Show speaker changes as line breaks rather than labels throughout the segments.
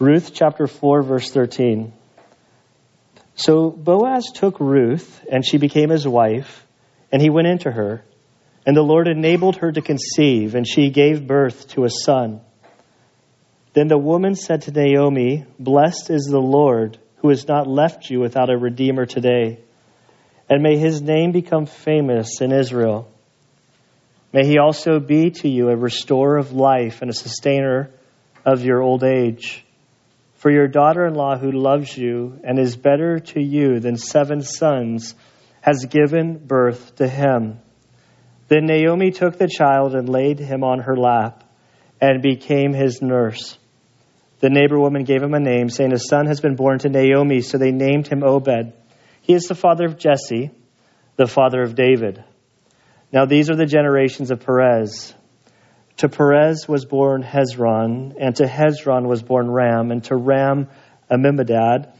Ruth chapter 4, verse 13. So Boaz took Ruth, and she became his wife, and he went into her. And the Lord enabled her to conceive, and she gave birth to a son. Then the woman said to Naomi, Blessed is the Lord, who has not left you without a redeemer today. And may his name become famous in Israel. May he also be to you a restorer of life and a sustainer of your old age. For your daughter in law, who loves you and is better to you than seven sons, has given birth to him. Then Naomi took the child and laid him on her lap and became his nurse. The neighbor woman gave him a name, saying, A son has been born to Naomi, so they named him Obed. He is the father of Jesse, the father of David. Now these are the generations of Perez. To Perez was born Hezron, and to Hezron was born Ram, and to Ram Amminadab,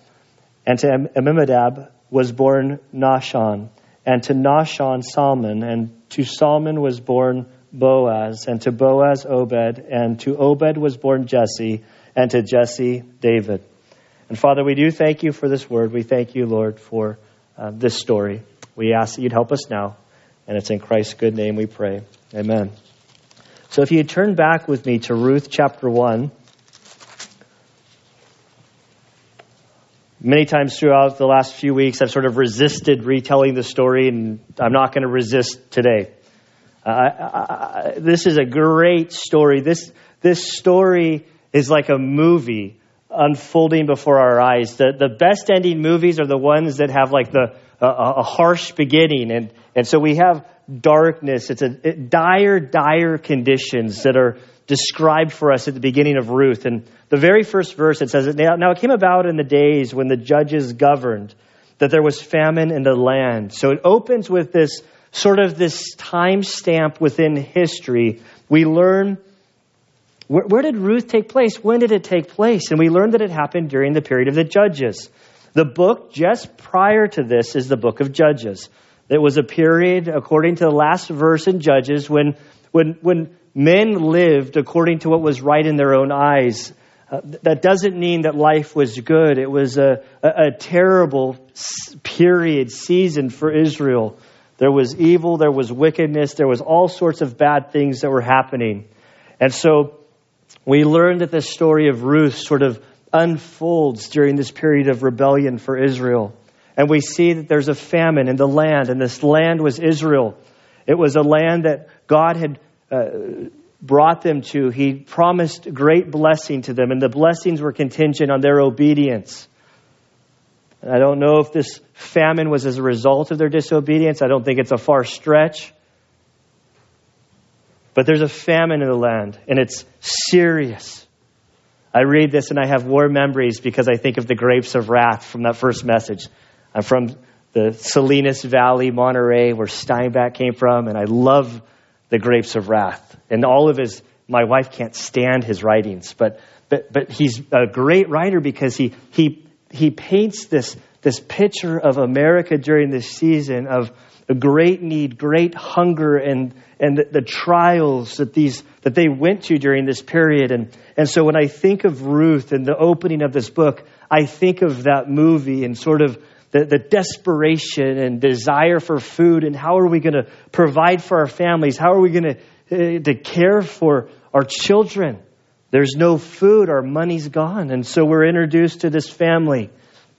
and to Amminadab was born Nahshon, and to Nahshon Salmon, and to Salmon was born Boaz, and to Boaz Obed, and to Obed was born Jesse, and to Jesse David. And Father, we do thank you for this word. We thank you, Lord, for uh, this story. We ask that you'd help us now, and it's in Christ's good name we pray. Amen. So if you turn back with me to Ruth chapter 1. Many times throughout the last few weeks, I've sort of resisted retelling the story, and I'm not going to resist today. Uh, I, I, this is a great story. This, this story is like a movie unfolding before our eyes. The, the best ending movies are the ones that have like the, uh, a harsh beginning. And, and so we have darkness. It's a it, dire, dire conditions that are described for us at the beginning of Ruth. And the very first verse, it says, Now it came about in the days when the judges governed that there was famine in the land. So it opens with this sort of this time stamp within history. We learn where, where did Ruth take place? When did it take place? And we learn that it happened during the period of the Judges. The book just prior to this is the book of Judges. It was a period, according to the last verse in Judges, when, when, when men lived according to what was right in their own eyes. Uh, that doesn't mean that life was good. It was a, a, a terrible period, season for Israel. There was evil, there was wickedness, there was all sorts of bad things that were happening. And so we learn that the story of Ruth sort of unfolds during this period of rebellion for Israel. And we see that there's a famine in the land, and this land was Israel. It was a land that God had uh, brought them to. He promised great blessing to them, and the blessings were contingent on their obedience. And I don't know if this famine was as a result of their disobedience. I don't think it's a far stretch. But there's a famine in the land, and it's serious. I read this and I have warm memories because I think of the grapes of wrath from that first message. I'm from the Salinas Valley, Monterey, where Steinbeck came from, and I love the grapes of wrath. And all of his, my wife can't stand his writings, but, but, but he's a great writer because he, he, he paints this, this picture of America during this season of great need, great hunger, and, and the, the, trials that, these, that they went to during this period. And, and so when I think of Ruth and the opening of this book, I think of that movie and sort of the, the desperation and desire for food and how are we going to provide for our families? How are we going to, uh, to care for our children? There's no food, our money's gone. And so we're introduced to this family,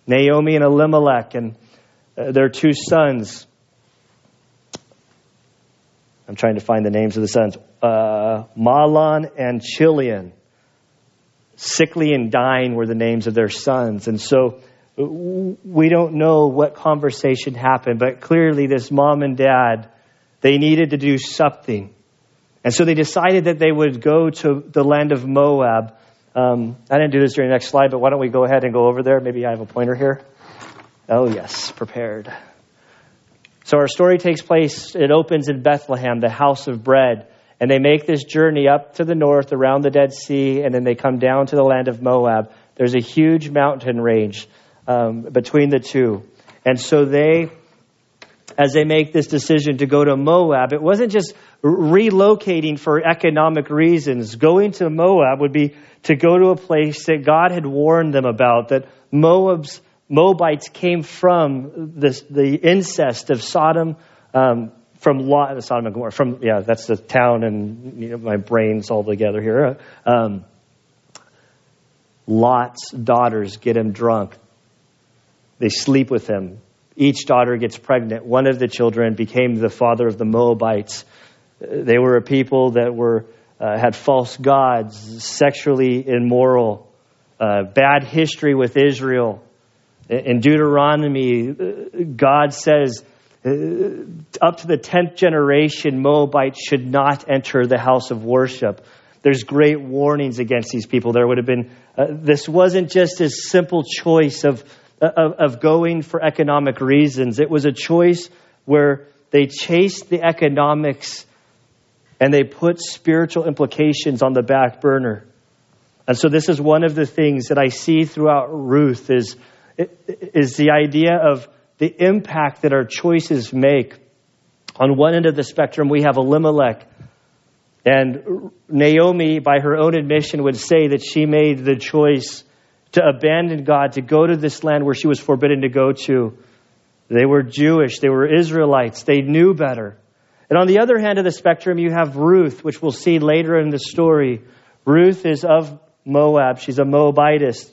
Naomi and Elimelech, and uh, their two sons. I'm trying to find the names of the sons. Uh, Mahlon and Chilion. Sickly and dying were the names of their sons. And so we don't know what conversation happened, but clearly this mom and dad, they needed to do something. And so they decided that they would go to the land of Moab. Um, I didn't do this during the next slide, but why don't we go ahead and go over there? Maybe I have a pointer here. Oh, yes, prepared. So our story takes place, it opens in Bethlehem, the house of bread. And they make this journey up to the north around the Dead Sea, and then they come down to the land of Moab. There's a huge mountain range um, between the two. And so they, as they make this decision to go to Moab, it wasn't just relocating for economic reasons. Going to Moab would be to go to a place that God had warned them about, that Moab's Moabites came from this, the incest of Sodom, um, from Lot, Sodom and Gomorrah, from, yeah, that's the town, and you know, my brain's all together here. Um, Lot's daughters get him drunk. They sleep with him. Each daughter gets pregnant. One of the children became the father of the Moabites. They were a people that were uh, had false gods, sexually immoral, uh, bad history with Israel. In Deuteronomy, uh, God says, uh, up to the 10th generation, Moabites should not enter the house of worship. There's great warnings against these people. There would have been, uh, this wasn't just a simple choice of, Uh, of, of going for economic reasons. It was a choice where they chased the economics and they put spiritual implications on the back burner. And so this is one of the things that I see throughout Ruth is, is the idea of the impact that our choices make. On one end of the spectrum, we have Elimelech. And Naomi, by her own admission, would say that she made the choice to abandon God, to go to this land where she was forbidden to go to. They were Jewish, they were Israelites, they knew better. And on the other hand of the spectrum, you have Ruth, which we'll see later in the story. Ruth is of Moab. She's a Moabitess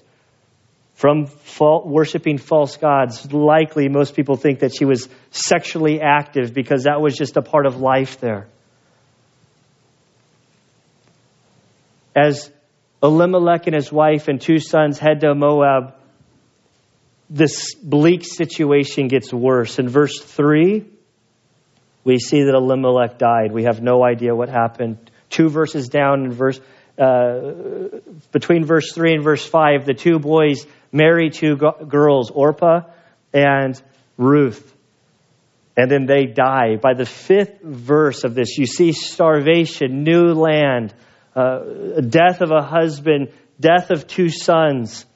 from worshiping false gods. Likely, most people think that she was sexually active because that was just a part of life there. As Elimelech and his wife and two sons head to Moab, this bleak situation gets worse. In verse 3, we see that Elimelech died. We have no idea what happened. Two verses down in verse uh, between verse 3 and verse 5, the two boys marry two go- girls, Orpah and Ruth. And then they die. By the fifth verse of this, you see starvation, new land, uh, death of a husband, death of two sons.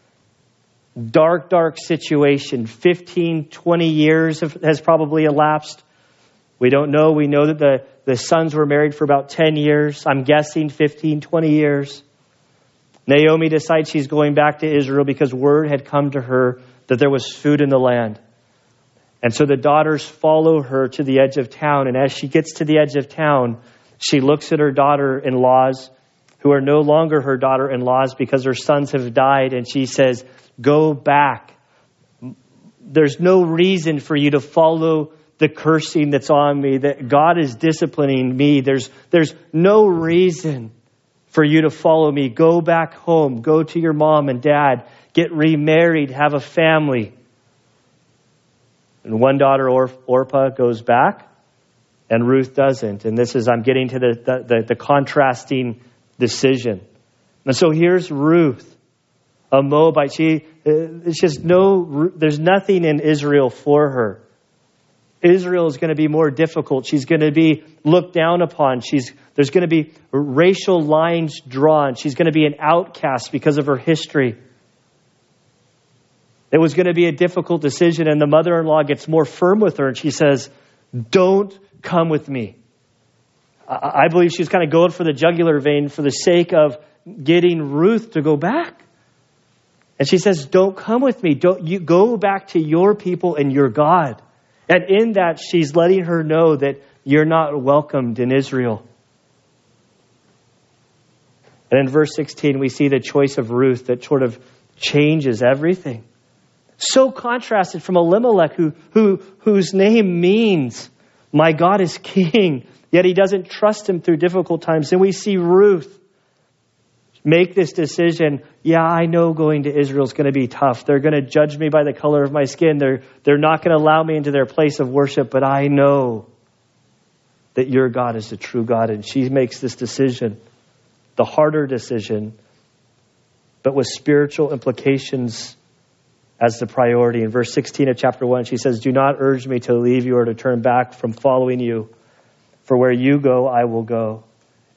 Dark, dark situation. 15, 20 years has probably elapsed. We don't know. We know that the, the sons were married for about 10 years. I'm guessing 15, 20 years. Naomi decides she's going back to Israel because word had come to her that there was food in the land. And so the daughters follow her to the edge of town. And as she gets to the edge of town, she looks at her daughter in laws, who are no longer her daughter in laws because her sons have died. And she says, Go back. There's no reason for you to follow the cursing that's on me, that God is disciplining me. There's, there's no reason for you to follow me. Go back home. Go to your mom and dad. Get remarried. Have a family. And one daughter, Orpah, goes back, and Ruth doesn't. And this is, I'm getting to the, the, the, the contrasting decision. And so here's Ruth, a Moabite. She, uh, it's just no, there's nothing in Israel for her. Israel is going to be more difficult. She's going to be looked down upon. She's, there's going to be racial lines drawn. She's going to be an outcast because of her history. It was going to be a difficult decision, and the mother in law gets more firm with her, and she says, Don't come with me. I believe she's kind of going for the jugular vein for the sake of getting Ruth to go back. And she says, Don't come with me. Don't you go back to your people and your God. And in that, she's letting her know that you're not welcomed in Israel. And in verse 16, we see the choice of Ruth that sort of changes everything. So contrasted from Elimelech, who, who, whose name means, My God is king, yet he doesn't trust him through difficult times. And we see Ruth make this decision yeah, I know going to Israel is going to be tough. They're going to judge me by the color of my skin. They're, they're not going to allow me into their place of worship, but I know that your God is the true God. And she makes this decision, the harder decision, but with spiritual implications as the priority. In verse 16 of chapter 1, she says, Do not urge me to leave you or to turn back from following you, for where you go, I will go,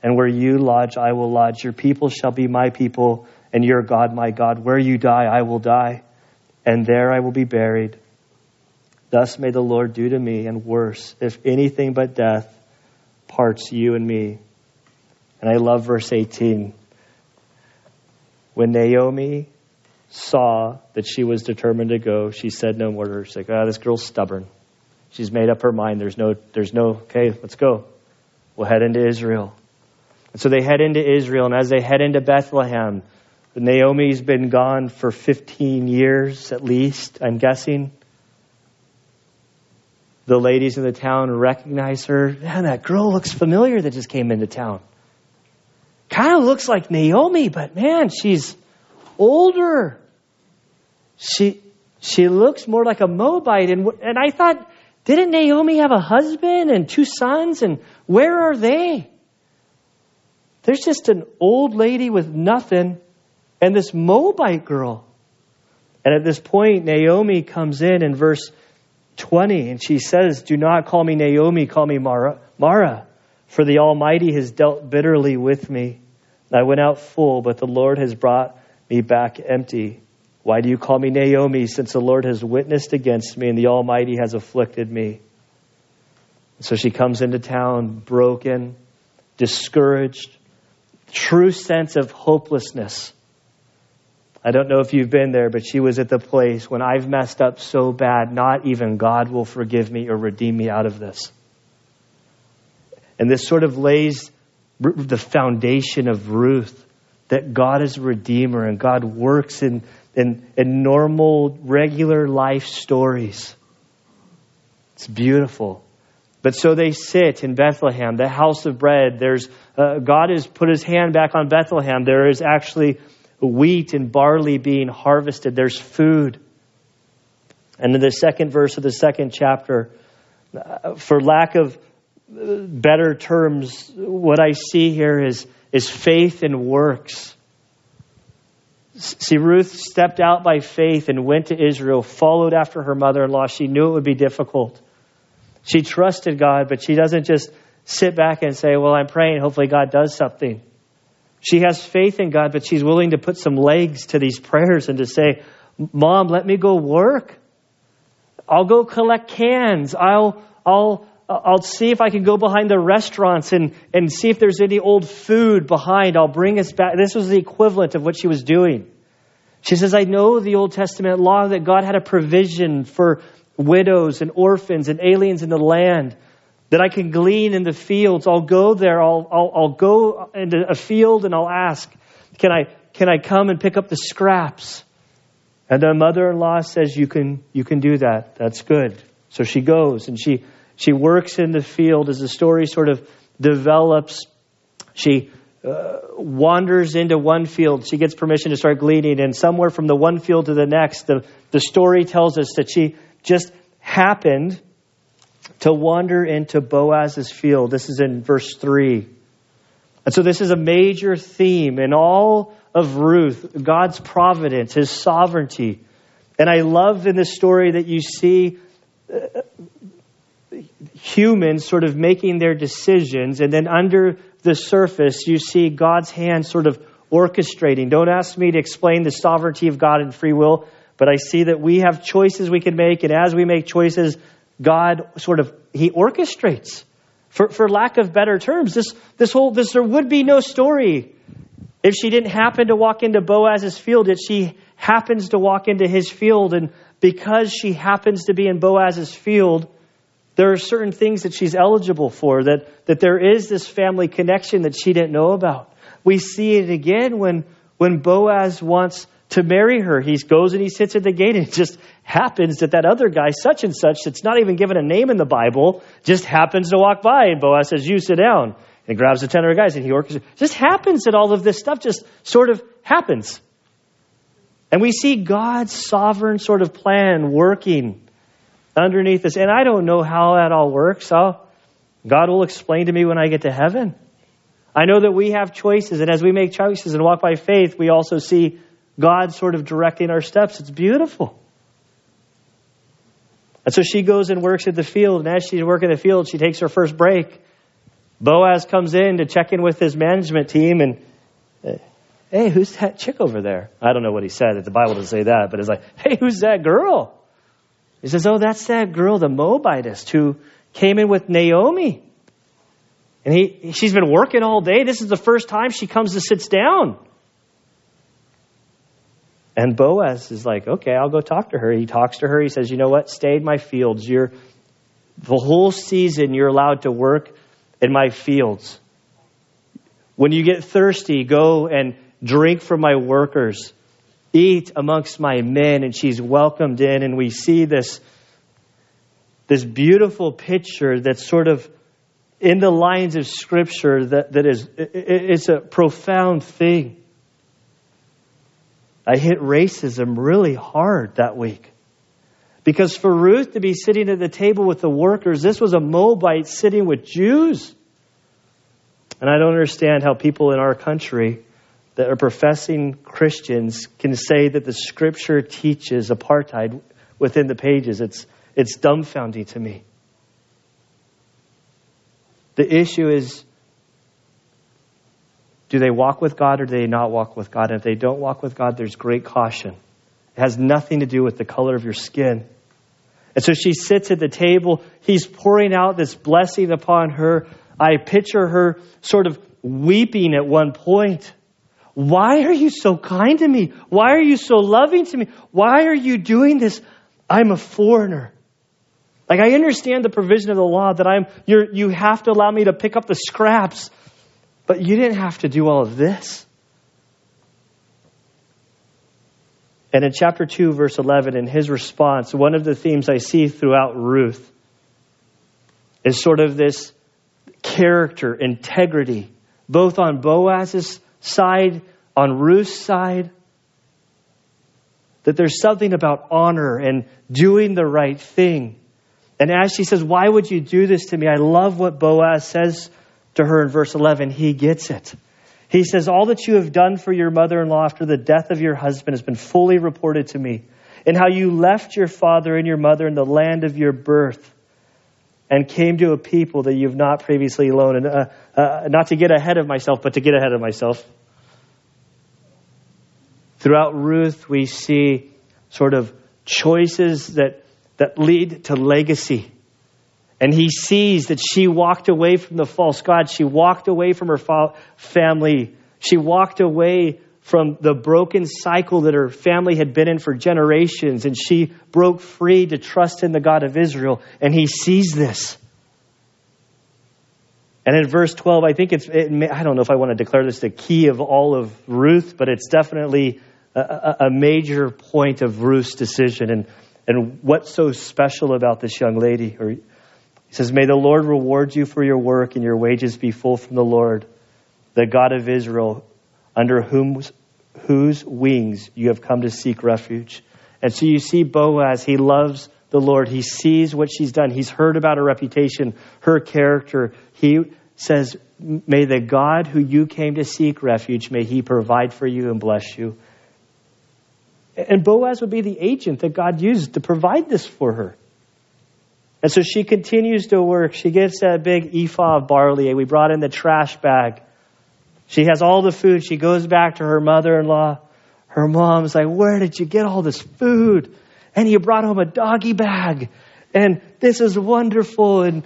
and where you lodge, I will lodge. Your people shall be my people and your God, my God. Where you die, I will die, and there I will be buried. Thus may the Lord do to me, and worse, if anything but death parts you and me. And I love verse 18. When Naomi saw that she was determined to go, she said no more to her. She's like, ah, this girl's stubborn. She's made up her mind. There's no, there's no, okay, let's go. We'll head into Israel. And so they head into Israel, and as they head into Bethlehem, Naomi's been gone for 15 years at least, I'm guessing. The ladies in the town recognize her. Man, that girl looks familiar that just came into town. Kind of looks like Naomi, but man, she's older. She she looks more like a Moabite. And, and I thought, didn't Naomi have a husband and two sons? And where are they? There's just an old lady with nothing and this Moabite girl. And at this point, Naomi comes in in verse 20 and she says, Do not call me Naomi, call me Mara, Mara for the Almighty has dealt bitterly with me. I went out full, but the Lord has brought me back empty. Why do you call me Naomi, since the Lord has witnessed against me and the Almighty has afflicted me? So she comes into town broken, discouraged, true sense of hopelessness. I don't know if you've been there, but she was at the place when I've messed up so bad, not even God will forgive me or redeem me out of this. And this sort of lays the foundation of Ruth that God is a redeemer and God works in, in, in normal, regular life stories. It's beautiful. But so they sit in Bethlehem, the house of bread. There's uh, God has put His hand back on Bethlehem. There is actually wheat and barley being harvested. There's food. And in the second verse of the second chapter, uh, for lack of better terms, what I see here is, is faith and works. See, Ruth stepped out by faith and went to Israel, followed after her mother in law. She knew it would be difficult. She trusted God, but she doesn't just sit back and say, Well, I'm praying, hopefully God does something. She has faith in God, but she's willing to put some legs to these prayers and to say, Mom, let me go work. I'll go collect cans. I'll, I'll, I'll see if I can go behind the restaurants and, and see if there's any old food behind. I'll bring us back. This was the equivalent of what she was doing. She says, I know the Old Testament law that God had a provision for widows and orphans and aliens in the land, that I can glean in the fields. I'll go there. I'll, I'll, I'll go into a field and I'll ask, can I, can I come and pick up the scraps? And the mother in law says, you can, you can do that. That's good. So she goes and she she works in the field as the story sort of develops. She uh, wanders into one field. She gets permission to start gleaning, and somewhere from the one field to the next, the, the story tells us that she just happened to wander into Boaz's field. This is in verse 3. And so, this is a major theme in all of Ruth God's providence, His sovereignty. And I love in this story that you see uh, humans sort of making their decisions, and then under the surface, you see God's hand sort of orchestrating. Don't ask me to explain the sovereignty of God and free will, but I see that we have choices we can make, and as we make choices, God sort of He orchestrates. For, for lack of better terms, this, this whole this there would be no story if she didn't happen to walk into Boaz's field, yet she happens to walk into his field, and because she happens to be in Boaz's field, there are certain things that she's eligible for, that, that there is this family connection that she didn't know about. We see it again when, when Boaz wants to marry her. He goes and he sits at the gate, and it just happens that that other guy, such and such, that's not even given a name in the Bible, just happens to walk by. And Boaz says, You sit down. And grabs the ten guys and he orchestrates. Just happens that all of this stuff just sort of happens. And we see God's sovereign sort of plan working underneath this. And I don't know how that all works. I'll, God will explain to me when I get to heaven. I know that we have choices, and as we make choices and walk by faith, we also see God sort of directing our steps. It's beautiful. And so she goes and works at the field, and as she's working the field, she takes her first break. Boaz comes in to check in with his management team, and hey, who's that chick over there? I don't know what he said. The Bible doesn't say that, but it's like, hey, who's that girl? He says, Oh, that's that girl, the Moabitess, who came in with Naomi. And he, she's been working all day. This is the first time she comes and sits down. And Boaz is like, okay, I'll go talk to her. He talks to her. He says, you know what? Stay in my fields. You're the whole season you're allowed to work in my fields. When you get thirsty, go and drink from my workers. Eat amongst my men. And she's welcomed in. And we see this, this beautiful picture that's sort of in the lines of scripture that, that is, it, it's a profound thing. I hit racism really hard that week. Because for Ruth to be sitting at the table with the workers, this was a Moabite sitting with Jews. And I don't understand how people in our country that are professing Christians can say that the scripture teaches apartheid within the pages. It's, it's dumbfounding to me. The issue is do they walk with God or do they not walk with God? And if they don't walk with God, there's great caution. It has nothing to do with the color of your skin. And so she sits at the table. He's pouring out this blessing upon her. I picture her sort of weeping at one point. Why are you so kind to me? Why are you so loving to me? Why are you doing this? I'm a foreigner. Like I understand the provision of the law that I'm you you have to allow me to pick up the scraps but you didn't have to do all of this. And in chapter 2, verse 11, in his response, one of the themes I see throughout Ruth is sort of this character, integrity, both on Boaz's side, on Ruth's side. That there's something about honor and doing the right thing. And as she says, Why would you do this to me? I love what Boaz says to her in verse 11, he gets it. He says, All that you have done for your mother in law after the death of your husband has been fully reported to me, and how you left your father and your mother in the land of your birth and came to a people that you've not previously known. And uh, uh, not to get ahead of myself, but to get ahead of myself. Throughout Ruth, we see sort of choices that, that lead to legacy. And he sees that she walked away from the false God. She walked away from her family. She walked away from the broken cycle that her family had been in for generations. And she broke free to trust in the God of Israel. And he sees this. And in verse 12, I think it's, it may, I don't know if I want to declare this the key of all of Ruth, but it's definitely a, major point of Ruth's decision. And, and what's so special about this young lady, he says, May the Lord reward you for your work and your wages be full from the Lord, the God of Israel, under whom, whose wings you have come to seek refuge. And so you see Boaz, he loves the Lord. He sees what she's done. He's heard about her reputation, her character. He says, May the God who you came to seek refuge, may he provide for you and bless you. And Boaz would be the agent that God used to provide this for her. And so she continues to work. She gets that big ephah of barley. We brought in the trash bag. She has all the food. She goes back to her mother in law. Her mom's like, Where did you get all this food? And you brought home a doggy bag. And this is wonderful. And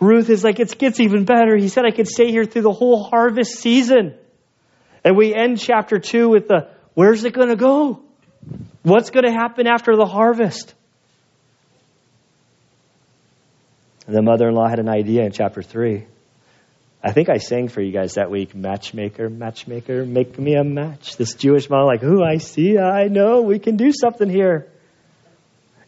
Ruth is like, It gets even better. He said, I could stay here through the whole harvest season. And we end chapter two with the Where's it going to go? What's going to happen after the harvest? The mother in law had an idea in chapter 3. I think I sang for you guys that week Matchmaker, matchmaker, make me a match. This Jewish mom, like, Ooh, I see, I know, we can do something here.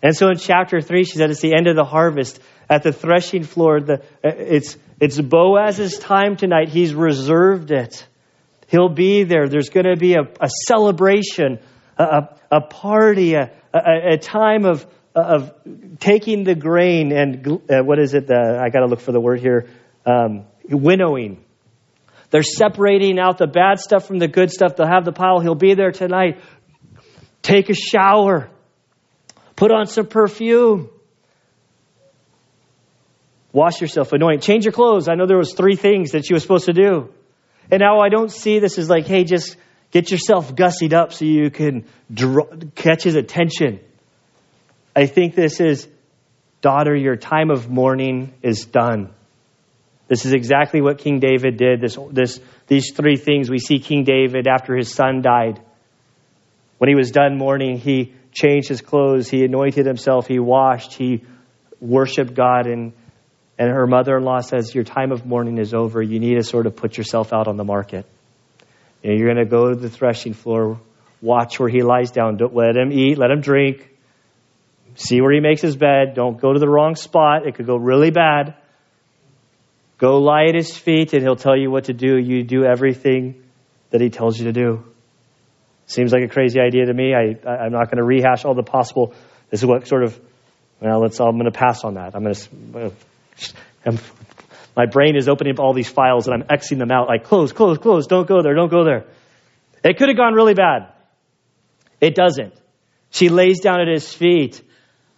And so in chapter 3, she said it's the end of the harvest. At the threshing floor, the, uh, it's, it's Boaz's time tonight. He's reserved it. He'll be there. There's going to be a, a celebration, a, a party, a, a, a time of, of taking the grain and uh, what is it? Uh, I got to look for the word here. Um, winnowing. They're separating out the bad stuff from the good stuff. They'll have the pile. He'll be there tonight. Take a shower. Put on some perfume. Wash yourself, anoint. Change your clothes. I know there was three things that she was supposed to do. And now I don't see this as like, hey, just get yourself gussied up so you can draw, catch his attention. I think this is, daughter, your time of mourning is done. This is exactly what King David did. This, this, these three things we see King David after his son died. When he was done mourning, he changed his clothes, he anointed himself, he washed, he worshiped God. And, and her mother in law says, Your time of mourning is over. You need to sort of put yourself out on the market. You're going to go to the threshing floor, watch where he lies down. Don't let him eat, let him drink. See where he makes his bed. Don't go to the wrong spot. It could go really bad. Go lie at his feet, and he'll tell you what to do. You do everything that he tells you to do. Seems like a crazy idea to me. I, I, am not going to rehash all the possible. This is what sort of, well, let's, I'm going to pass on that. I'm going to, I'm, my brain is opening up all these files and I'm Xing them out like, close, close, close, don't go there, don't go there. It could have gone really bad. It doesn't. She lays down at his feet.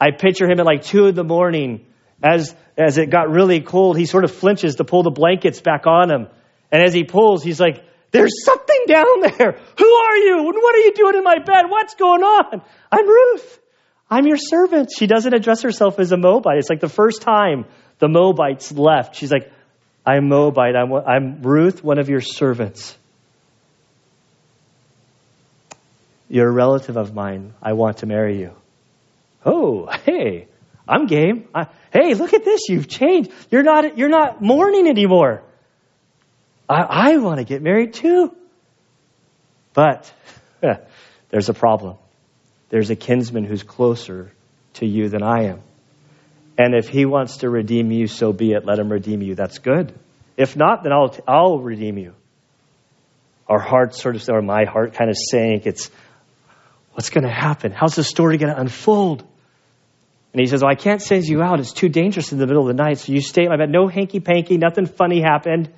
I picture him at like two in the morning as, as it got really cold. He sort of flinches to pull the blankets back on him. And as he pulls, he's like, there's something down there. Who are you? What are you doing in my bed? What's going on? I'm Ruth. I'm your servant. She doesn't address herself as a Moabite. It's like the first time the Moabites left. She's like, I'm Moabite. I'm, I'm Ruth, one of your servants. You're a relative of mine. I want to marry you. Oh, hey, I'm game. I, hey, look at this. You've changed. You're not, you're not mourning anymore. I, I want to get married too. But there's a problem. There's a kinsman who's closer to you than I am. And if he wants to redeem you, so be it. Let him redeem you. That's good. If not, then I'll, I'll redeem you. Our heart sort of, or my heart kind of sank. It's, what's going to happen? How's the story going to unfold? And he says, well, I can't send you out. It's too dangerous in the middle of the night. So you stay bed. No hanky panky. Nothing funny happened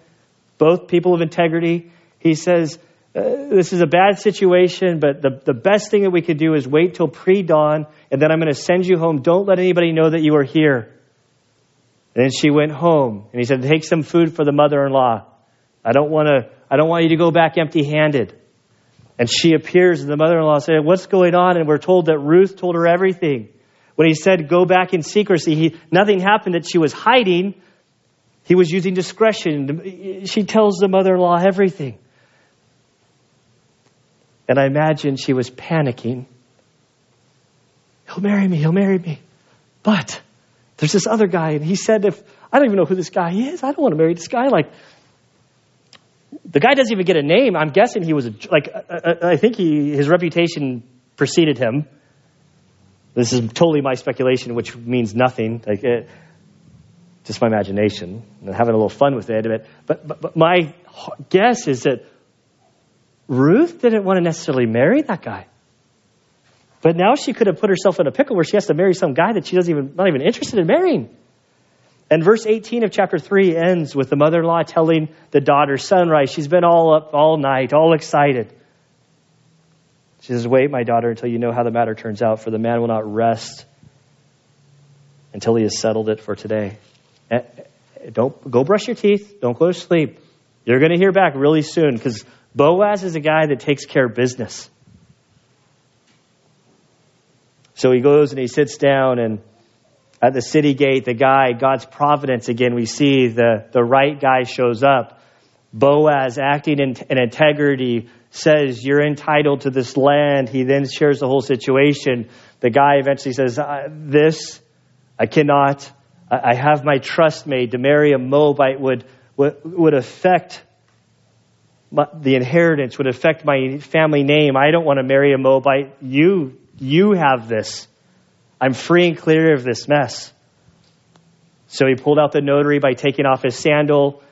both people of integrity. He says, uh, This is a bad situation, but the, the best thing that we could do is wait till pre dawn, and then I'm going to send you home. Don't let anybody know that you are here. And then she went home, and he said, Take some food for the mother in law. I don't want to. I don't want you to go back empty handed. And she appears, and the mother in law said, What's going on? And we're told that Ruth told her everything. When he said, Go back in secrecy, he, nothing happened that she was hiding. He was using discretion. She tells the mother in law everything. And I imagine she was panicking. He'll marry me, he'll marry me. But there's this other guy, and he said, if I don't even know who this guy is, I don't want to marry this guy. Like, the guy doesn't even get a name. I'm guessing he was a, like, I, I think he, his reputation preceded him. This is totally my speculation, which means nothing. Like, it, just my imagination and having a little fun with it. But, but, but my guess is that Ruth didn't want to necessarily marry that guy. But now she could have put herself in a pickle where she has to marry some guy that she doesn't even not even interested in marrying. And verse 18 of chapter 3 ends with the mother-in-law telling the daughter, sunrise, she's been all up all night, all excited. She says, Wait, my daughter, until you know how the matter turns out, for the man will not rest until he has settled it for today. Eh, don't go brush your teeth. Don't go to sleep. You're going to hear back really soon because Boaz is a guy that takes care of business. So he goes and he sits down, and at the city gate, the guy, God's providence again, we see the, the right guy shows up. Boaz, acting in, in integrity, says, You're entitled to this land. He then shares the whole situation. The guy eventually says, This I cannot I have my trust made to marry a Moabite would, would, would affect the inheritance, would affect my family name. I don't want to marry a Moabite. You, you have this. I'm free and clear of this mess. So he pulled out the notary by taking off his sandal,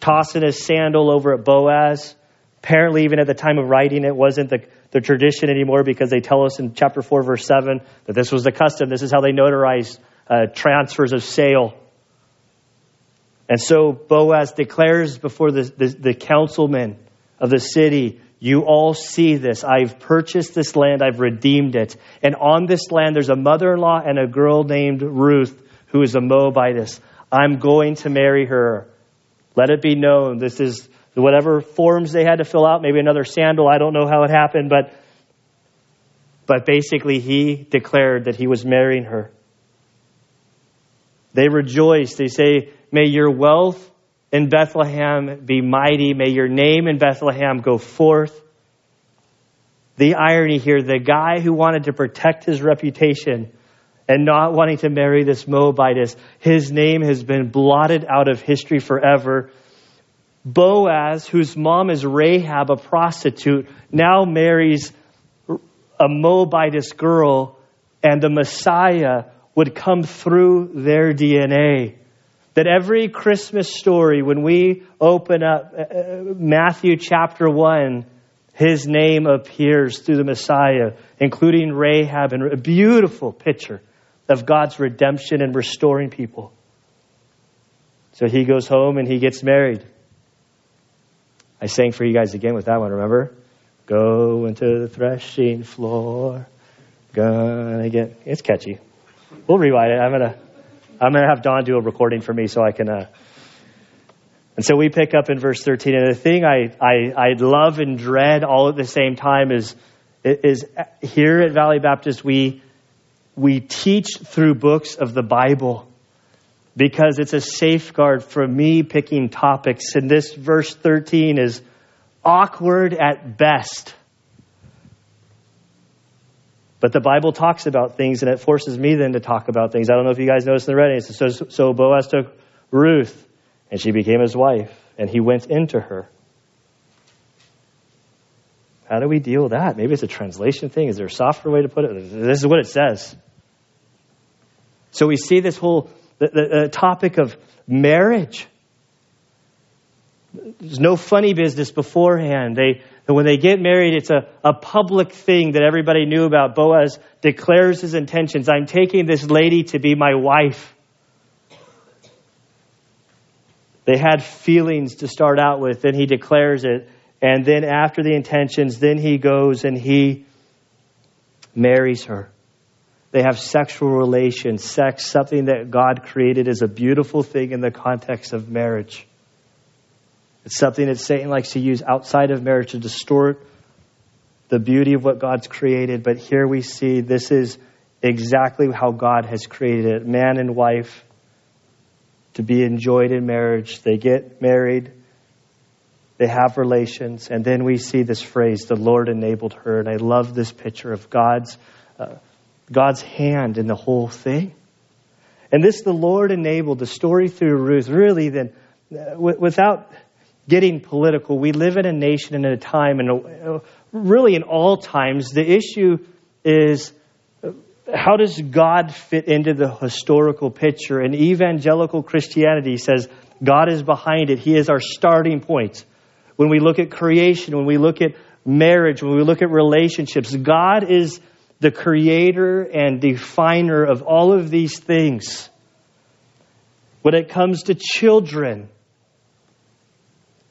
tossing his sandal over at Boaz. Apparently, even at the time of writing, it wasn't the, the tradition anymore because they tell us in chapter 4, verse 7, that this was the custom. This is how they notarized uh, transfers of sale. And so Boaz declares before the, the, the councilmen of the city, You all see this. I've purchased this land, I've redeemed it. And on this land, there's a mother in law and a girl named Ruth who is a Moabitess. I'm going to marry her. Let it be known. This is whatever forms they had to fill out, maybe another sandal. I don't know how it happened, but, but basically, he declared that he was marrying her. They rejoice. They say, May your wealth in Bethlehem be mighty. May your name in Bethlehem go forth. the irony here the guy who wanted to protect his reputation and not wanting to marry this Moabitess, his name has been blotted out of history forever. Boaz, whose mom is Rahab, a prostitute, now marries a Moabitess girl, and the Messiah would come through their DNA. That every Christmas story, when we open up uh, uh, Matthew chapter 1, his name appears through the Messiah, including Rahab, and a beautiful picture of God's redemption and restoring people. So he goes home and he gets married. I sang for you guys again with that one, remember? Go into the threshing floor. Gonna get it's catchy. We'll rewrite it. I'm gonna I'm gonna have Don do a recording for me so I can uh and so we pick up in verse 13. And the thing I, I, I love and dread all at the same time is, is here at Valley Baptist, we, we teach through books of the Bible because it's a safeguard for me picking topics. And this verse 13 is awkward at best. But the Bible talks about things and it forces me then to talk about things. I don't know if you guys noticed in the reading. So, so Boaz took Ruth and she became his wife and he went into her. How do we deal with that? Maybe it's a translation thing. Is there a softer way to put it? This is what it says. So we see this whole the, the, the topic of marriage. There's no funny business beforehand. They, when they get married, it's a, a public thing that everybody knew about. Boaz declares his intentions. I'm taking this lady to be my wife. They had feelings to start out with, then he declares it. And then after the intentions, then he goes and he marries her. They have sexual relations, sex, something that God created as a beautiful thing in the context of marriage. It's something that Satan likes to use outside of marriage to distort the beauty of what God's created. But here we see this is exactly how God has created it man and wife to be enjoyed in marriage. They get married, they have relations, and then we see this phrase, the Lord enabled her. And I love this picture of God's. Uh, God's hand in the whole thing. And this the Lord enabled, the story through Ruth, really then, uh, without getting political, we live in a nation and in a time, and really in all times, the issue is how does God fit into the historical picture? And evangelical Christianity says God is behind it, He is our starting point. When we look at creation, when we look at marriage, when we look at relationships, God is the creator and definer of all of these things. When it comes to children,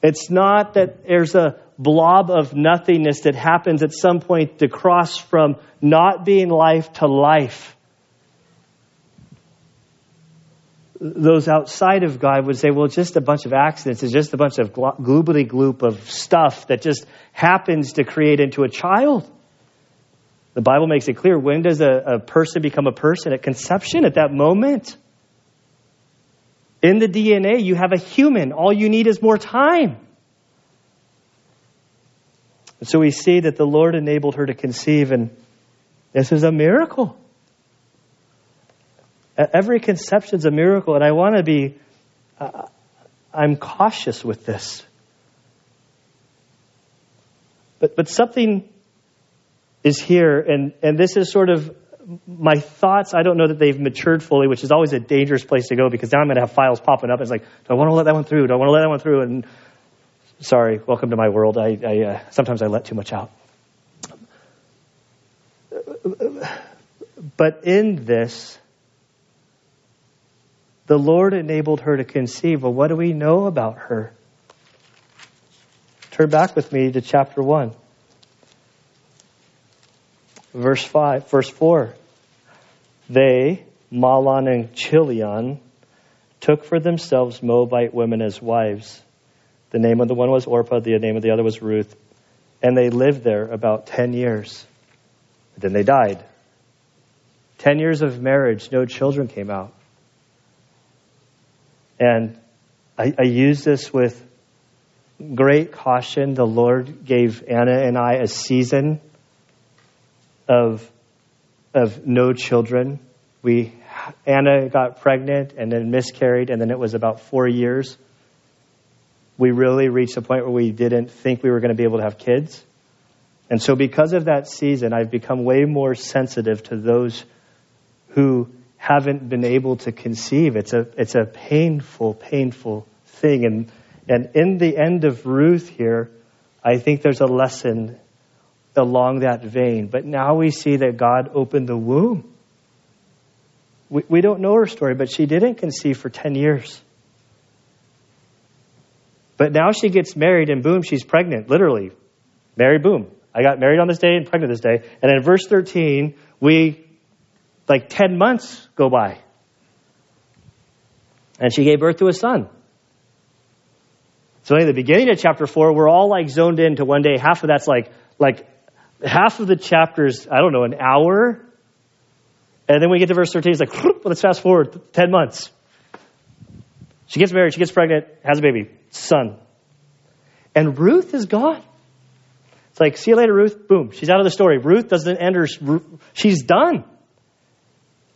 it's not that there's a blob of nothingness that happens at some point to cross from not being life to life. Those outside of God would say, well, it's just a bunch of accidents. It's just a bunch of gloobly gloop of stuff that just happens to create into a child. The Bible makes it clear when does a, a person become a person? At conception, at that moment. In the DNA, you have a human. All you need is more time. And so we see that the Lord enabled her to conceive, and this is a miracle. Every conception is a miracle, and I want to be, uh, I'm cautious with this. But, but something is here, and, and this is sort of my thoughts. I don't know that they've matured fully, which is always a dangerous place to go because now I'm going to have files popping up. It's like, do I want to let that one through? Do I want to let that one through? And sorry, welcome to my world. I, I uh, sometimes I let too much out. But in this, the Lord enabled her to conceive. Well, what do we know about her? Turn back with me to chapter 1. Verse 5, verse 4. They, Mahlon and Chilion, took for themselves Moabite women as wives. The name of the one was Orpah, the name of the other was Ruth. And they lived there about 10 years. Then they died. 10 years of marriage, no children came out. And I, I use this with great caution. The Lord gave Anna and I a season of, of no children. We, Anna got pregnant and then miscarried, and then it was about four years. We really reached a point where we didn't think we were going to be able to have kids. And so, because of that season, I've become way more sensitive to those who haven't been able to conceive. It's a, it's a painful, painful thing. And, and in the end of Ruth here, I think there's a lesson along that vein. But now we see that God opened the womb. We, we don't know her story, but she didn't conceive for 10 years. But now she gets married, and boom, she's pregnant, literally. Married, boom. I got married on this day and pregnant this day. And in verse 13, we, like 10 months go by. And she gave birth to a son. So in the beginning of chapter 4, we're all like zoned into one day. Half of that's like, like half of the chapters, I don't know, an hour. And then we get to verse 13, it's like, let's fast forward 10 months. She gets married, she gets pregnant, has a baby, son. And Ruth is gone. It's like, see you later, Ruth. Boom. She's out of the story. Ruth doesn't enter. She's done.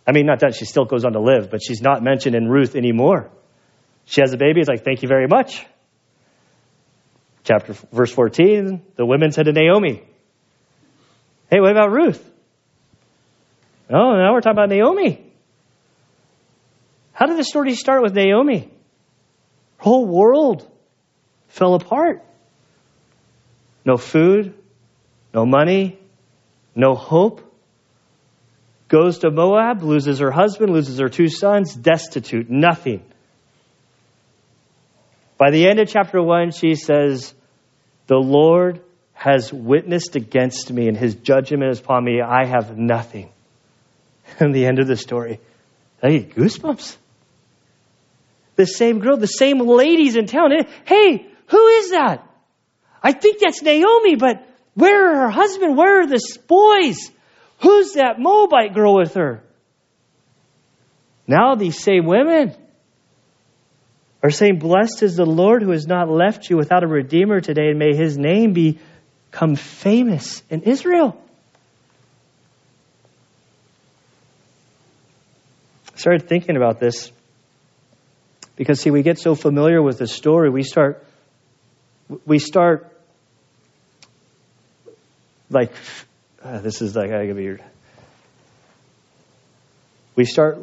I mean, not that she still goes on to live, but she's not mentioned in Ruth anymore. She has a baby. It's like, thank you very much. Chapter, verse 14, the women said to Naomi, Hey, what about Ruth? Oh, now we're talking about Naomi. How did the story start with Naomi? Her whole world fell apart. No food, no money, no hope. Goes to Moab, loses her husband, loses her two sons, destitute, nothing. By the end of chapter 1, she says, The Lord has witnessed against me, and his judgment is upon me. I have nothing. And the end of the story, I get goosebumps. The same girl, the same ladies in town. Eh, hey, who is that? I think that's Naomi, but where are her husband? Where are the boys? Who's that Moabite girl with her? Now these same women are saying, Blessed is the Lord who has not left you without a redeemer today, and may his name become famous in Israel. I started thinking about this because, see, we get so familiar with the story, we start, we start like, uh, this is like, I weird. We start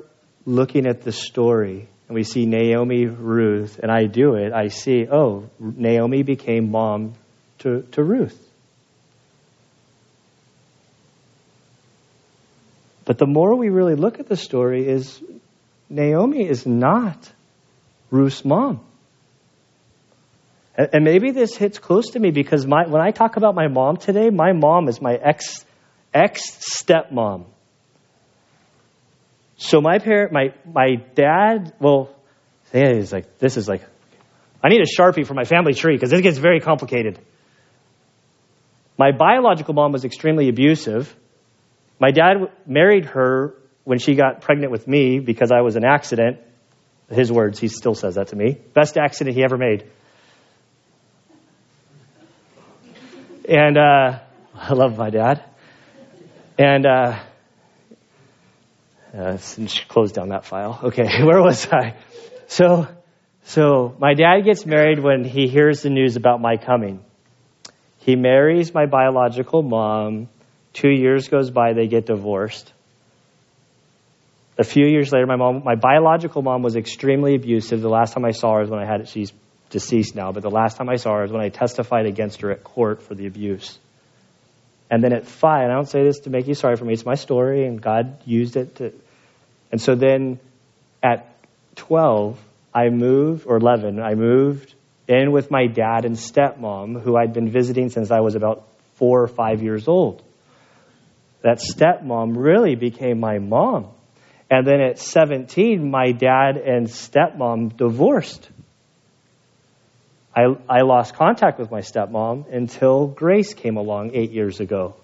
looking at the story and we see Naomi, Ruth, and I do it. I see, oh, Naomi became mom to, to Ruth. But the more we really look at the story, is Naomi is not Ruth's mom. And maybe this hits close to me because my, when I talk about my mom today, my mom is my ex ex stepmom. So my parent, my my dad, well, he's like this is like, I need a sharpie for my family tree because this gets very complicated. My biological mom was extremely abusive. My dad married her when she got pregnant with me because I was an accident. His words, he still says that to me. Best accident he ever made. And uh, I love my dad. And uh, uh, close down that file. Okay, where was I? So, so my dad gets married when he hears the news about my coming. He marries my biological mom. Two years goes by, they get divorced. A few years later, my mom, my biological mom was extremely abusive. The last time I saw her was when I had, it, she's deceased now, but the last time I saw her was when I testified against her at court for the abuse. And then at five, and I don't say this to make you sorry for me, it's my story, and God used it to. And so then at 12, I moved, or 11, I moved in with my dad and stepmom, who I'd been visiting since I was about four or five years old. That stepmom really became my mom. And then at 17, my dad and stepmom divorced. I, I lost contact with my stepmom until Grace came along eight years ago.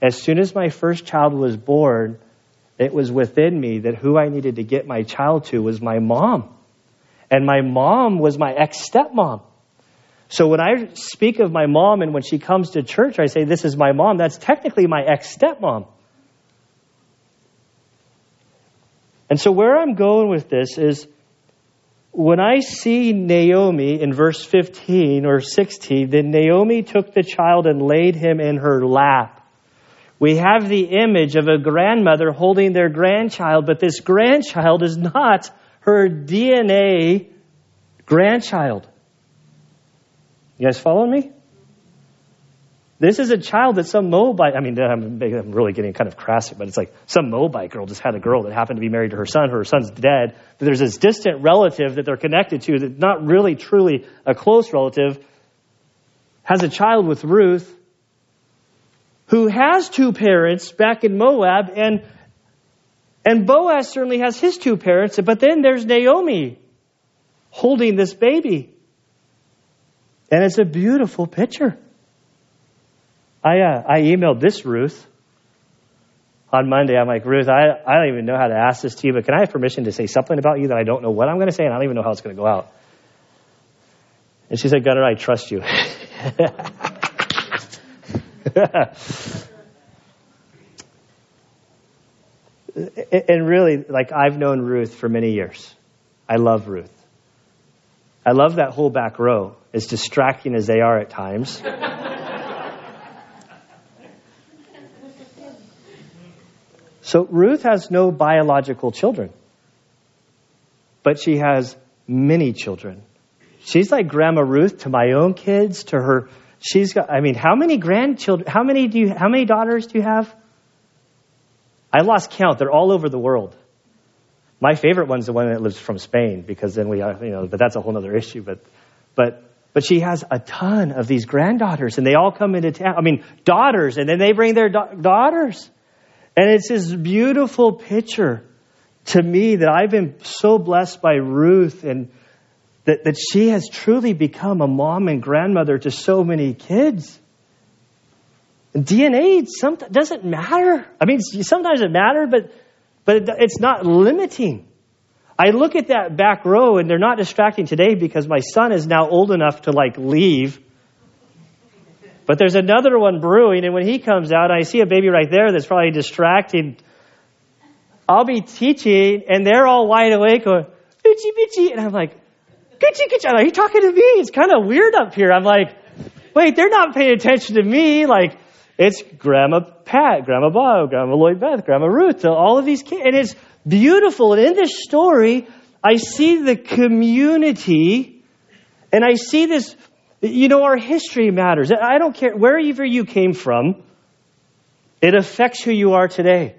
As soon as my first child was born, it was within me that who I needed to get my child to was my mom. And my mom was my ex stepmom. So when I speak of my mom and when she comes to church, I say, This is my mom, that's technically my ex stepmom. And so where I'm going with this is when I see Naomi in verse 15 or 16, then Naomi took the child and laid him in her lap. We have the image of a grandmother holding their grandchild, but this grandchild is not her DNA grandchild. You guys following me? This is a child that some Moabite, I mean, I'm, I'm really getting kind of crass, but it's like some Moabite girl just had a girl that happened to be married to her son. Her son's dead. But there's this distant relative that they're connected to that's not really truly a close relative, has a child with Ruth, who has two parents back in Moab, and, and Boaz certainly has his two parents, but then there's Naomi holding this baby. And it's a beautiful picture. I, uh, I emailed this Ruth on Monday. I'm like, Ruth, I, I don't even know how to ask this to you, but can I have permission to say something about you that I don't know what I'm going to say and I don't even know how it's going to go out? And she said, Gunnar, I trust you. and really, like, I've known Ruth for many years. I love Ruth. I love that whole back row, as distracting as they are at times. So Ruth has no biological children, but she has many children. She's like Grandma Ruth to my own kids, to her. She's got, I mean, how many grandchildren, how many do you, how many daughters do you have? I lost count. They're all over the world. My favorite one's the one that lives from Spain because then we, you know, but that's a whole other issue. But, but, but she has a ton of these granddaughters and they all come into town. I mean, daughters and then they bring their da- daughters. And it's this beautiful picture to me that I've been so blessed by Ruth and that, that she has truly become a mom and grandmother to so many kids. DNA doesn't matter. I mean, sometimes it matters, but, but it's not limiting. I look at that back row and they're not distracting today because my son is now old enough to like leave but there's another one brewing, and when he comes out, I see a baby right there that's probably distracting. I'll be teaching, and they're all wide awake going, bitchy, bitchy. And I'm like, bitchy, bitchy. Are you talking to me? It's kind of weird up here. I'm like, wait, they're not paying attention to me. Like, it's Grandma Pat, Grandma Bob, Grandma Lloyd Beth, Grandma Ruth, all of these kids. And it's beautiful. And in this story, I see the community, and I see this you know, our history matters. I don't care wherever you came from, it affects who you are today.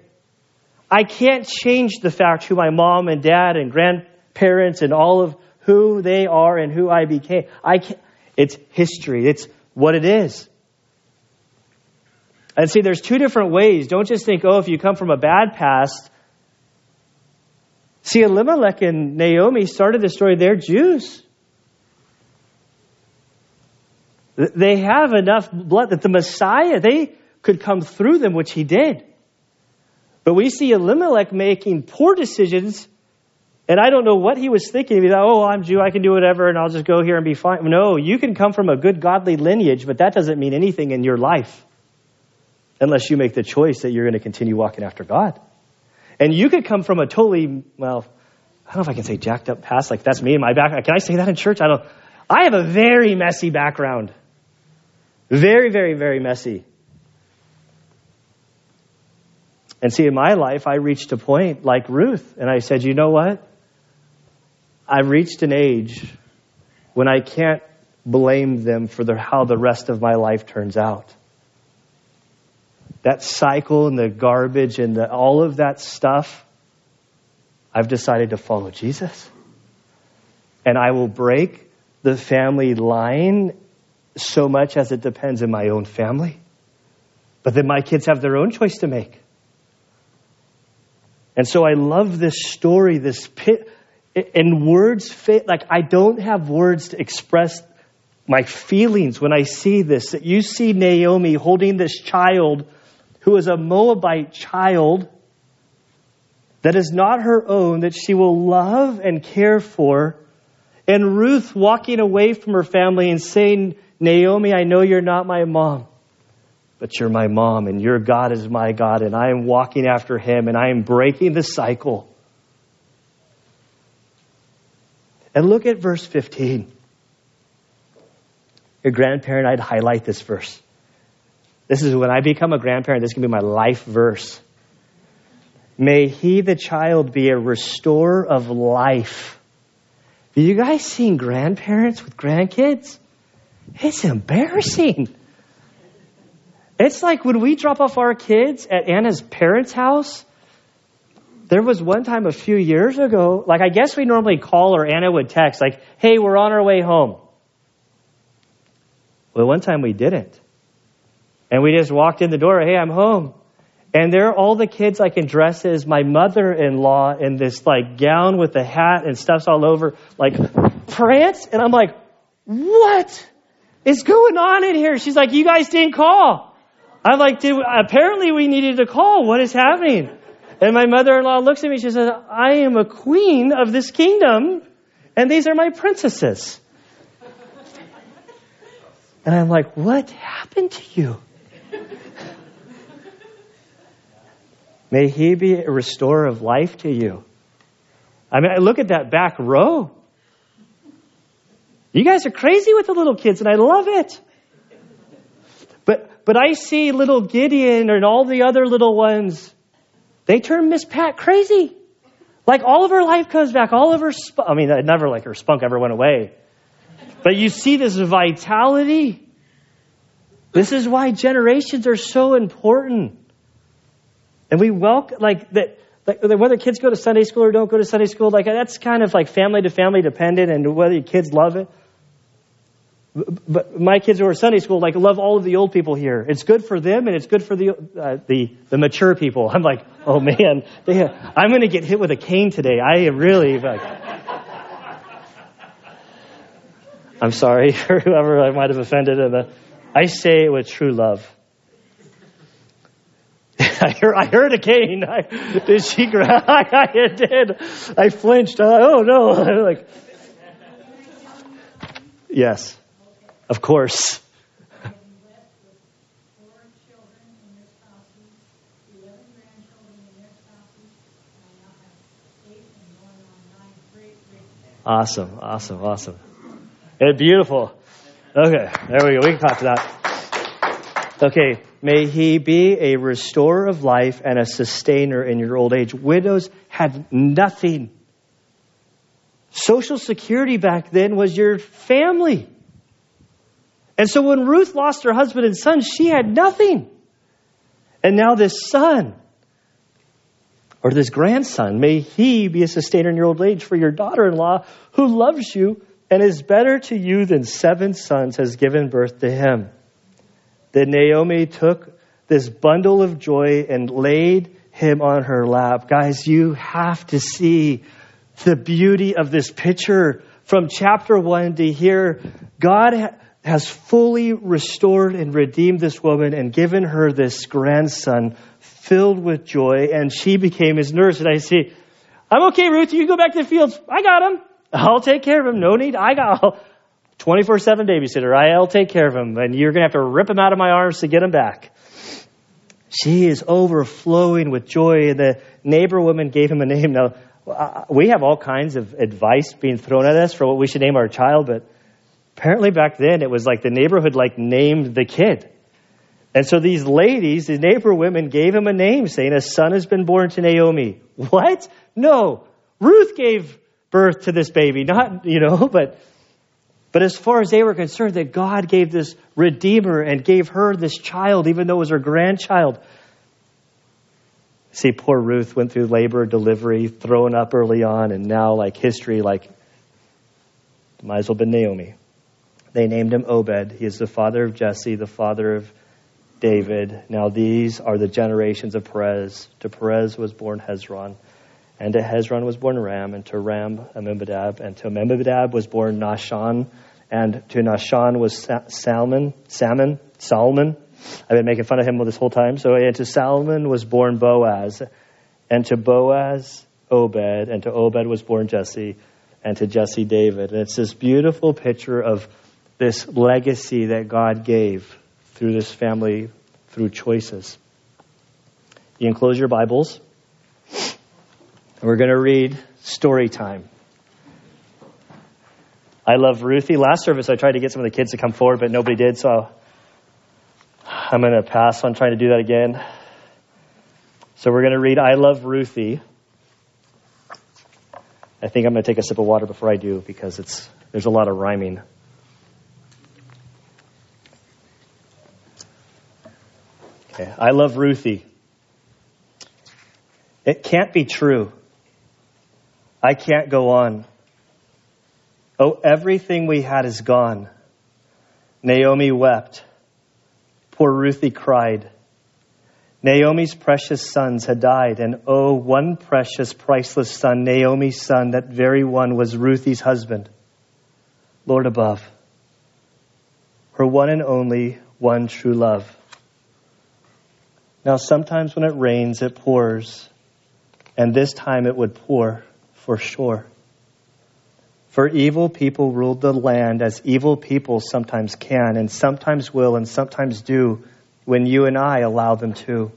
I can't change the fact who my mom and dad and grandparents and all of who they are and who I became. I can't, it's history. It's what it is. And see, there's two different ways. Don't just think, oh, if you come from a bad past. See, Elimelech and Naomi started the story. They're Jews. They have enough blood that the Messiah, they could come through them, which he did. But we see Elimelech making poor decisions, and I don't know what he was thinking. He thought, oh, I'm Jew, I can do whatever, and I'll just go here and be fine. No, you can come from a good godly lineage, but that doesn't mean anything in your life unless you make the choice that you're going to continue walking after God. And you could come from a totally, well, I don't know if I can say jacked up past, like that's me in my back. Can I say that in church? I don't. I have a very messy background. Very, very, very messy. And see, in my life, I reached a point like Ruth, and I said, you know what? I've reached an age when I can't blame them for the, how the rest of my life turns out. That cycle and the garbage and the, all of that stuff, I've decided to follow Jesus. And I will break the family line so much as it depends on my own family. But then my kids have their own choice to make. And so I love this story, this pit, and words fit, like I don't have words to express my feelings when I see this. That you see Naomi holding this child who is a Moabite child that is not her own, that she will love and care for. And Ruth walking away from her family and saying, Naomi, I know you're not my mom, but you're my mom, and your God is my God, and I am walking after him, and I am breaking the cycle And look at verse 15. Your grandparent, I'd highlight this verse. This is when I become a grandparent, this can be my life verse. May he, the child, be a restorer of life. Have you guys seen grandparents with grandkids? It's embarrassing. It's like when we drop off our kids at Anna's parents' house. There was one time a few years ago, like I guess we normally call or Anna would text, like, hey, we're on our way home. Well, one time we didn't. And we just walked in the door, hey, I'm home. And there are all the kids like in dresses, my mother in law in this like gown with the hat and stuff's all over, like prance. And I'm like, what is going on in here? She's like, you guys didn't call. I'm like, Did, apparently we needed to call. What is happening? And my mother in law looks at me. She says, I am a queen of this kingdom, and these are my princesses. And I'm like, what happened to you? May he be a restorer of life to you. I mean, look at that back row. You guys are crazy with the little kids, and I love it. But, but I see little Gideon and all the other little ones, they turn Miss Pat crazy. Like all of her life comes back, all of her, I mean, never like her spunk ever went away. But you see this vitality. This is why generations are so important. And we welcome, like, that, like, whether kids go to Sunday school or don't go to Sunday school, like, that's kind of like family to family dependent and whether your kids love it. But my kids who are Sunday school, like, love all of the old people here. It's good for them and it's good for the, uh, the, the mature people. I'm like, oh man, they, I'm going to get hit with a cane today. I really, like, I'm sorry for whoever I might have offended. And I say it with true love. I heard, I heard a cane. I, did she grab? I, I did. I flinched. I, oh no! like, yes, of course. Awesome, awesome, awesome. It's beautiful. Okay, there we go. We can talk to that. Okay, May he be a restorer of life and a sustainer in your old age. Widows had nothing. Social security back then was your family. And so when Ruth lost her husband and son, she had nothing. And now this son, or this grandson, may he be a sustainer in your old age for your daughter in law who loves you and is better to you than seven sons has given birth to him that Naomi took this bundle of joy and laid him on her lap. Guys, you have to see the beauty of this picture from chapter one to here. God has fully restored and redeemed this woman and given her this grandson filled with joy, and she became his nurse. And I see, I'm okay, Ruth. You go back to the fields. I got him. I'll take care of him. No need. I got. 24 7 babysitter. I'll take care of him, and you're going to have to rip him out of my arms to get him back. She is overflowing with joy. The neighbor woman gave him a name. Now, uh, we have all kinds of advice being thrown at us for what we should name our child, but apparently back then it was like the neighborhood like named the kid. And so these ladies, the neighbor women, gave him a name saying a son has been born to Naomi. What? No. Ruth gave birth to this baby, not, you know, but but as far as they were concerned, that God gave this Redeemer and gave her this child, even though it was her grandchild. See, poor Ruth went through labor, delivery, thrown up early on, and now, like history, like, might as well been Naomi. They named him Obed. He is the father of Jesse, the father of David. Now, these are the generations of Perez. To Perez was born Hezron. And to Hezron was born Ram, and to Ram Amminadab, and to Amminadab was born Nahshon, and to Nahshon was Salmon, Salmon, Solomon. I've been making fun of him this whole time. So, and to Salmon was born Boaz, and to Boaz Obed, and to Obed was born Jesse, and to Jesse David. And it's this beautiful picture of this legacy that God gave through this family through choices. You can close your Bibles. We're going to read story time. I love Ruthie. Last service, I tried to get some of the kids to come forward, but nobody did, so I'm going to pass on trying to do that again. So we're going to read I Love Ruthie. I think I'm going to take a sip of water before I do because it's there's a lot of rhyming. Okay, I love Ruthie. It can't be true. I can't go on. Oh, everything we had is gone. Naomi wept. Poor Ruthie cried. Naomi's precious sons had died, and oh, one precious, priceless son, Naomi's son, that very one was Ruthie's husband. Lord above, her one and only one true love. Now, sometimes when it rains, it pours, and this time it would pour for sure. For evil people ruled the land as evil people sometimes can, and sometimes will, and sometimes do when you and I allow them to.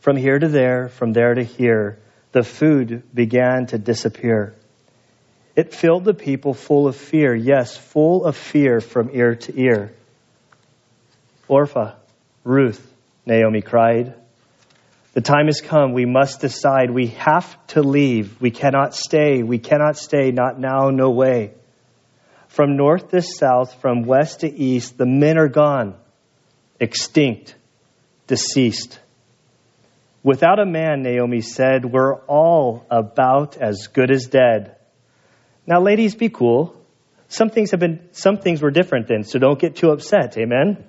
From here to there, from there to here, the food began to disappear. It filled the people full of fear, yes, full of fear from ear to ear. Orpha, Ruth, Naomi cried, the time has come. We must decide. We have to leave. We cannot stay. We cannot stay. Not now, no way. From north to south, from west to east, the men are gone, extinct, deceased. Without a man, Naomi said, we're all about as good as dead. Now, ladies, be cool. Some things have been, some things were different then, so don't get too upset. Amen.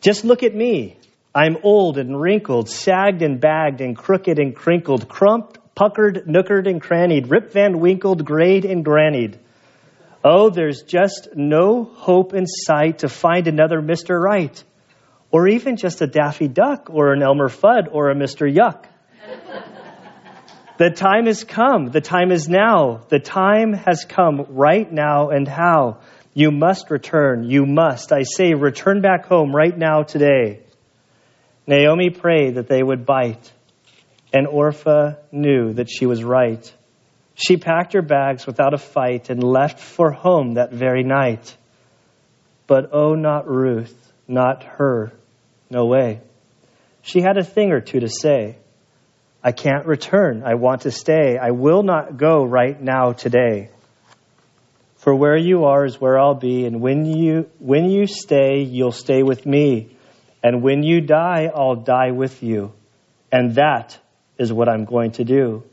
Just look at me. I'm old and wrinkled, sagged and bagged and crooked and crinkled, crumped, puckered, nookered and crannied, Rip Van Winkled, grayed and grannied. Oh, there's just no hope in sight to find another Mr. Right, or even just a Daffy Duck, or an Elmer Fudd, or a Mr. Yuck. the time has come. The time is now. The time has come right now, and how? You must return. You must. I say, return back home right now today. Naomi prayed that they would bite, and Orpha knew that she was right. She packed her bags without a fight and left for home that very night. But oh, not Ruth, not her. No way. She had a thing or two to say. I can't return. I want to stay. I will not go right now today. For where you are is where I'll be, and when you, when you stay, you'll stay with me. And when you die, I'll die with you. And that is what I'm going to do.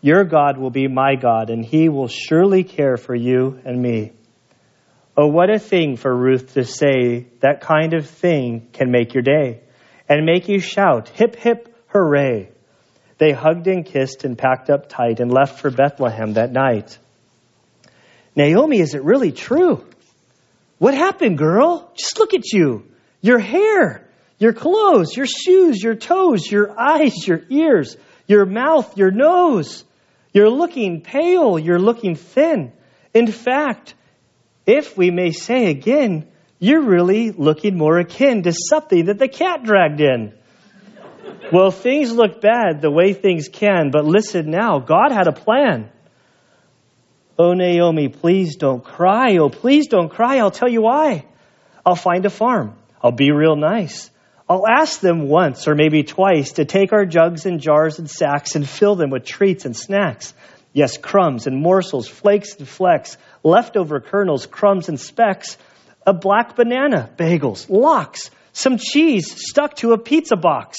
Your God will be my God, and he will surely care for you and me. Oh, what a thing for Ruth to say that kind of thing can make your day and make you shout, hip, hip, hooray. They hugged and kissed and packed up tight and left for Bethlehem that night. Naomi, is it really true? What happened, girl? Just look at you. Your hair your clothes, your shoes, your toes, your eyes, your ears, your mouth, your nose. You're looking pale, you're looking thin. In fact, if we may say again, you're really looking more akin to something that the cat dragged in. well, things look bad the way things can, but listen now, God had a plan. Oh, Naomi, please don't cry. Oh, please don't cry. I'll tell you why. I'll find a farm. I'll be real nice. I'll ask them once or maybe twice to take our jugs and jars and sacks and fill them with treats and snacks. Yes, crumbs and morsels, flakes and flecks, leftover kernels, crumbs and specks, a black banana, bagels, lox, some cheese stuck to a pizza box.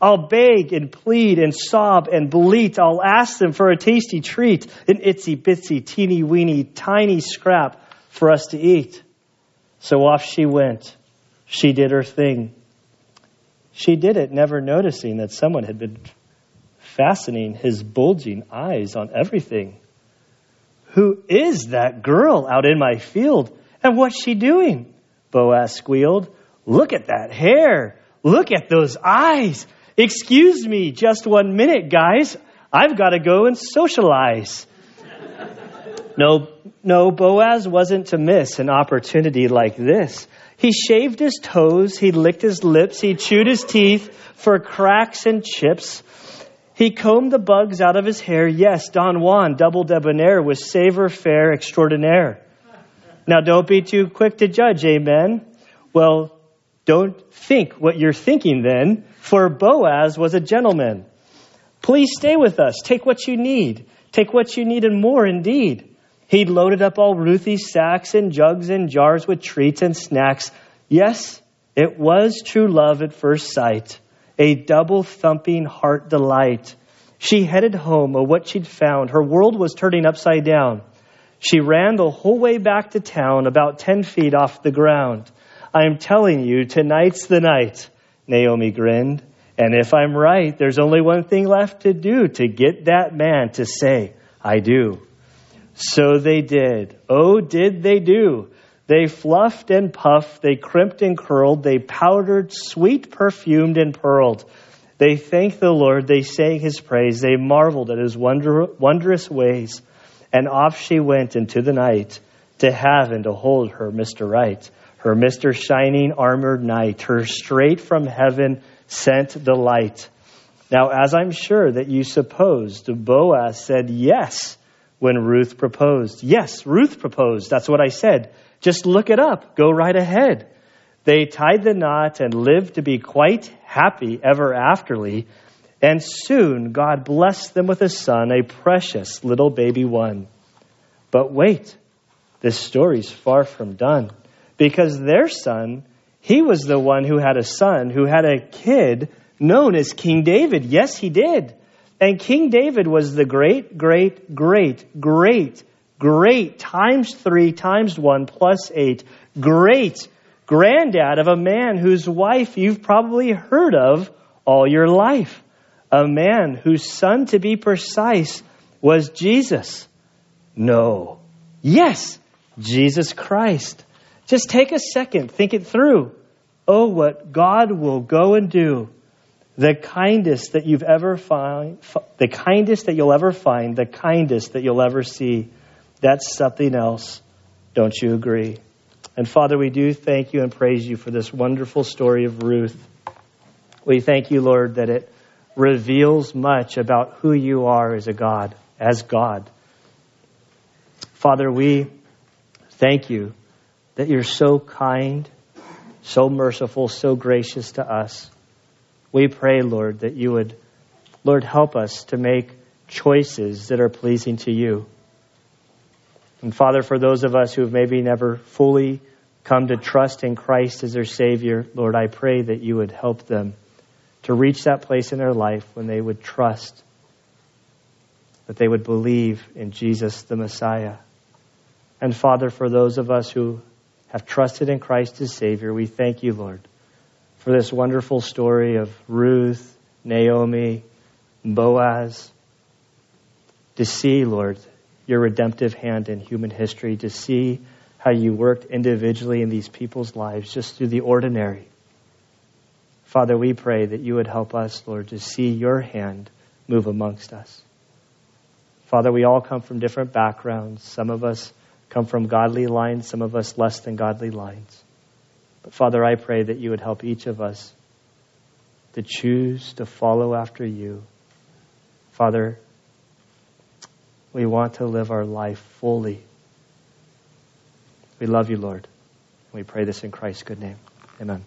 I'll beg and plead and sob and bleat. I'll ask them for a tasty treat, an itsy bitsy, teeny weeny, tiny scrap for us to eat. So off she went. She did her thing. She did it, never noticing that someone had been fastening his bulging eyes on everything. Who is that girl out in my field? And what's she doing? Boaz squealed. Look at that hair. Look at those eyes. Excuse me just one minute, guys. I've got to go and socialize. no, no, Boaz wasn't to miss an opportunity like this. He shaved his toes, he licked his lips, he chewed his teeth for cracks and chips. He combed the bugs out of his hair. Yes, Don Juan, double debonair, was savoir faire extraordinaire. Now, don't be too quick to judge, amen? Well, don't think what you're thinking then, for Boaz was a gentleman. Please stay with us. Take what you need. Take what you need and more indeed. He'd loaded up all Ruthie's sacks and jugs and jars with treats and snacks. Yes, it was true love at first sight, a double thumping heart delight. She headed home of what she'd found. Her world was turning upside down. She ran the whole way back to town, about 10 feet off the ground. I'm telling you, tonight's the night, Naomi grinned. And if I'm right, there's only one thing left to do to get that man to say, I do. So they did. Oh, did they do? They fluffed and puffed, they crimped and curled, they powdered, sweet perfumed and pearled. They thanked the Lord, they sang his praise, they marveled at his wonder, wondrous ways. And off she went into the night to have and to hold her Mr. Right, her Mr. Shining armored knight, her straight from heaven sent the light. Now, as I'm sure that you supposed, Boaz said yes when Ruth proposed. Yes, Ruth proposed. That's what I said. Just look it up. Go right ahead. They tied the knot and lived to be quite happy ever afterly. And soon God blessed them with a son, a precious little baby one. But wait, this story's far from done. Because their son, he was the one who had a son, who had a kid known as King David. Yes, he did. And King David was the great, great, great, great, great times three times one plus eight, great granddad of a man whose wife you've probably heard of all your life. A man whose son, to be precise, was Jesus. No. Yes, Jesus Christ. Just take a second, think it through. Oh, what God will go and do the kindest that you've ever find, the kindest that you'll ever find, the kindest that you'll ever see. That's something else. Don't you agree? And Father, we do thank you and praise you for this wonderful story of Ruth. We thank you, Lord, that it reveals much about who you are as a God, as God. Father, we thank you that you're so kind, so merciful, so gracious to us. We pray, Lord, that you would, Lord, help us to make choices that are pleasing to you. And Father, for those of us who have maybe never fully come to trust in Christ as their Savior, Lord, I pray that you would help them to reach that place in their life when they would trust, that they would believe in Jesus the Messiah. And Father, for those of us who have trusted in Christ as Savior, we thank you, Lord, for this wonderful story of Ruth, Naomi, Boaz. To see, Lord, your redemptive hand in human history, to see how you worked individually in these people's lives just through the ordinary. Father, we pray that you would help us, Lord, to see your hand move amongst us. Father, we all come from different backgrounds. Some of us come from godly lines, some of us less than godly lines. But Father, I pray that you would help each of us to choose to follow after you. Father, we want to live our life fully. We love you, Lord. We pray this in Christ's good name. Amen.